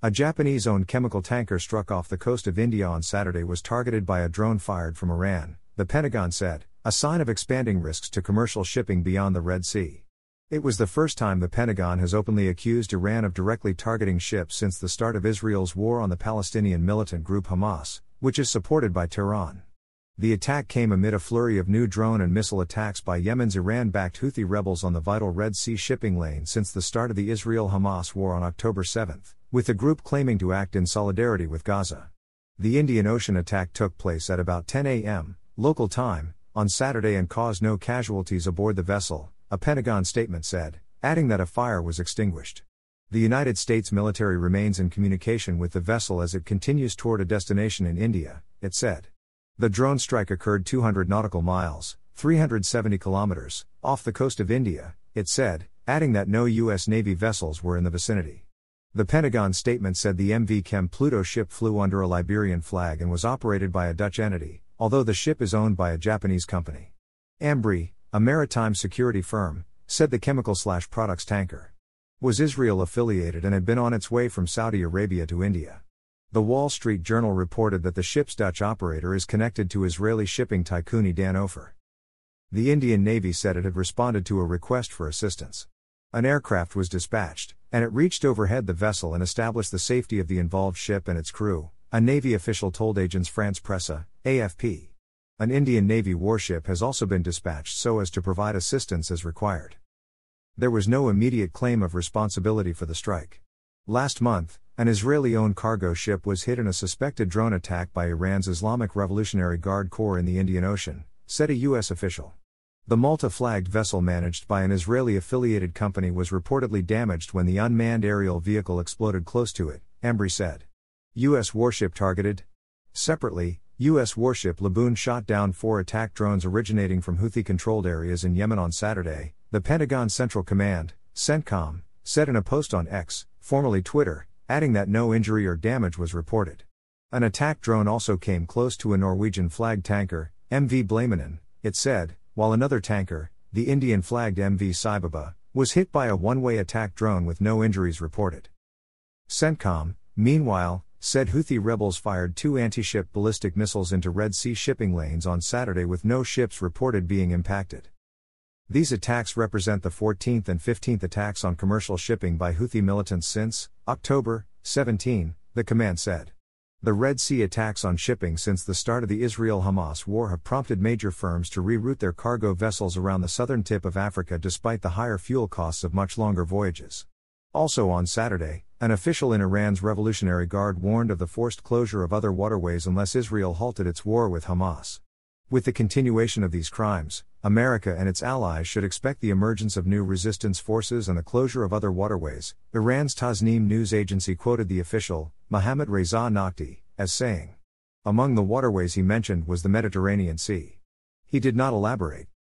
A Japanese owned chemical tanker struck off the coast of India on Saturday was targeted by a drone fired from Iran, the Pentagon said, a sign of expanding risks to commercial shipping beyond the Red Sea. It was the first time the Pentagon has openly accused Iran of directly targeting ships since the start of Israel's war on the Palestinian militant group Hamas, which is supported by Tehran. The attack came amid a flurry of new drone and missile attacks by Yemen's Iran backed Houthi rebels on the vital Red Sea shipping lane since the start of the Israel Hamas war on October 7 with the group claiming to act in solidarity with Gaza. The Indian Ocean attack took place at about 10 a.m., local time, on Saturday and caused no casualties aboard the vessel, a Pentagon statement said, adding that a fire was extinguished. The United States military remains in communication with the vessel as it continues toward a destination in India, it said. The drone strike occurred 200 nautical miles, 370 kilometers, off the coast of India, it said, adding that no U.S. Navy vessels were in the vicinity. The Pentagon statement said the MV Chem Pluto ship flew under a Liberian flag and was operated by a Dutch entity, although the ship is owned by a Japanese company. Ambrey, a maritime security firm, said the chemical slash products tanker was Israel affiliated and had been on its way from Saudi Arabia to India. The Wall Street Journal reported that the ship's Dutch operator is connected to Israeli shipping tycoon Dan Ofer. The Indian Navy said it had responded to a request for assistance. An aircraft was dispatched, and it reached overhead the vessel and established the safety of the involved ship and its crew, a Navy official told Agence France Presse, AFP. An Indian Navy warship has also been dispatched so as to provide assistance as required. There was no immediate claim of responsibility for the strike. Last month, an Israeli owned cargo ship was hit in a suspected drone attack by Iran's Islamic Revolutionary Guard Corps in the Indian Ocean, said a U.S. official. The Malta flagged vessel managed by an Israeli affiliated company was reportedly damaged when the unmanned aerial vehicle exploded close to it, Ambrey said. U.S. warship targeted. Separately, U.S. warship Laboon shot down four attack drones originating from Houthi controlled areas in Yemen on Saturday, the Pentagon Central Command, CENTCOM, said in a post on X, formerly Twitter, adding that no injury or damage was reported. An attack drone also came close to a Norwegian flagged tanker, MV Blaamanen, it said, while another tanker, the Indian flagged MV Saibaba, was hit by a one way attack drone with no injuries reported. CENTCOM, meanwhile, said Houthi rebels fired two anti ship ballistic missiles into Red Sea shipping lanes on Saturday with no ships reported being impacted. These attacks represent the 14th and 15th attacks on commercial shipping by Houthi militants since October 17, the command said. The Red Sea attacks on shipping since the start of the Israel Hamas war have prompted major firms to reroute their cargo vessels around the southern tip of Africa despite the higher fuel costs of much longer voyages. Also on Saturday, an official in Iran's Revolutionary Guard warned of the forced closure of other waterways unless Israel halted its war with Hamas. With the continuation of these crimes, America and its allies should expect the emergence of new resistance forces and the closure of other waterways. Iran's Tasnim news agency quoted the official, Mohammad Reza Naqdi, as saying. Among the waterways he mentioned was the Mediterranean Sea. He did not elaborate.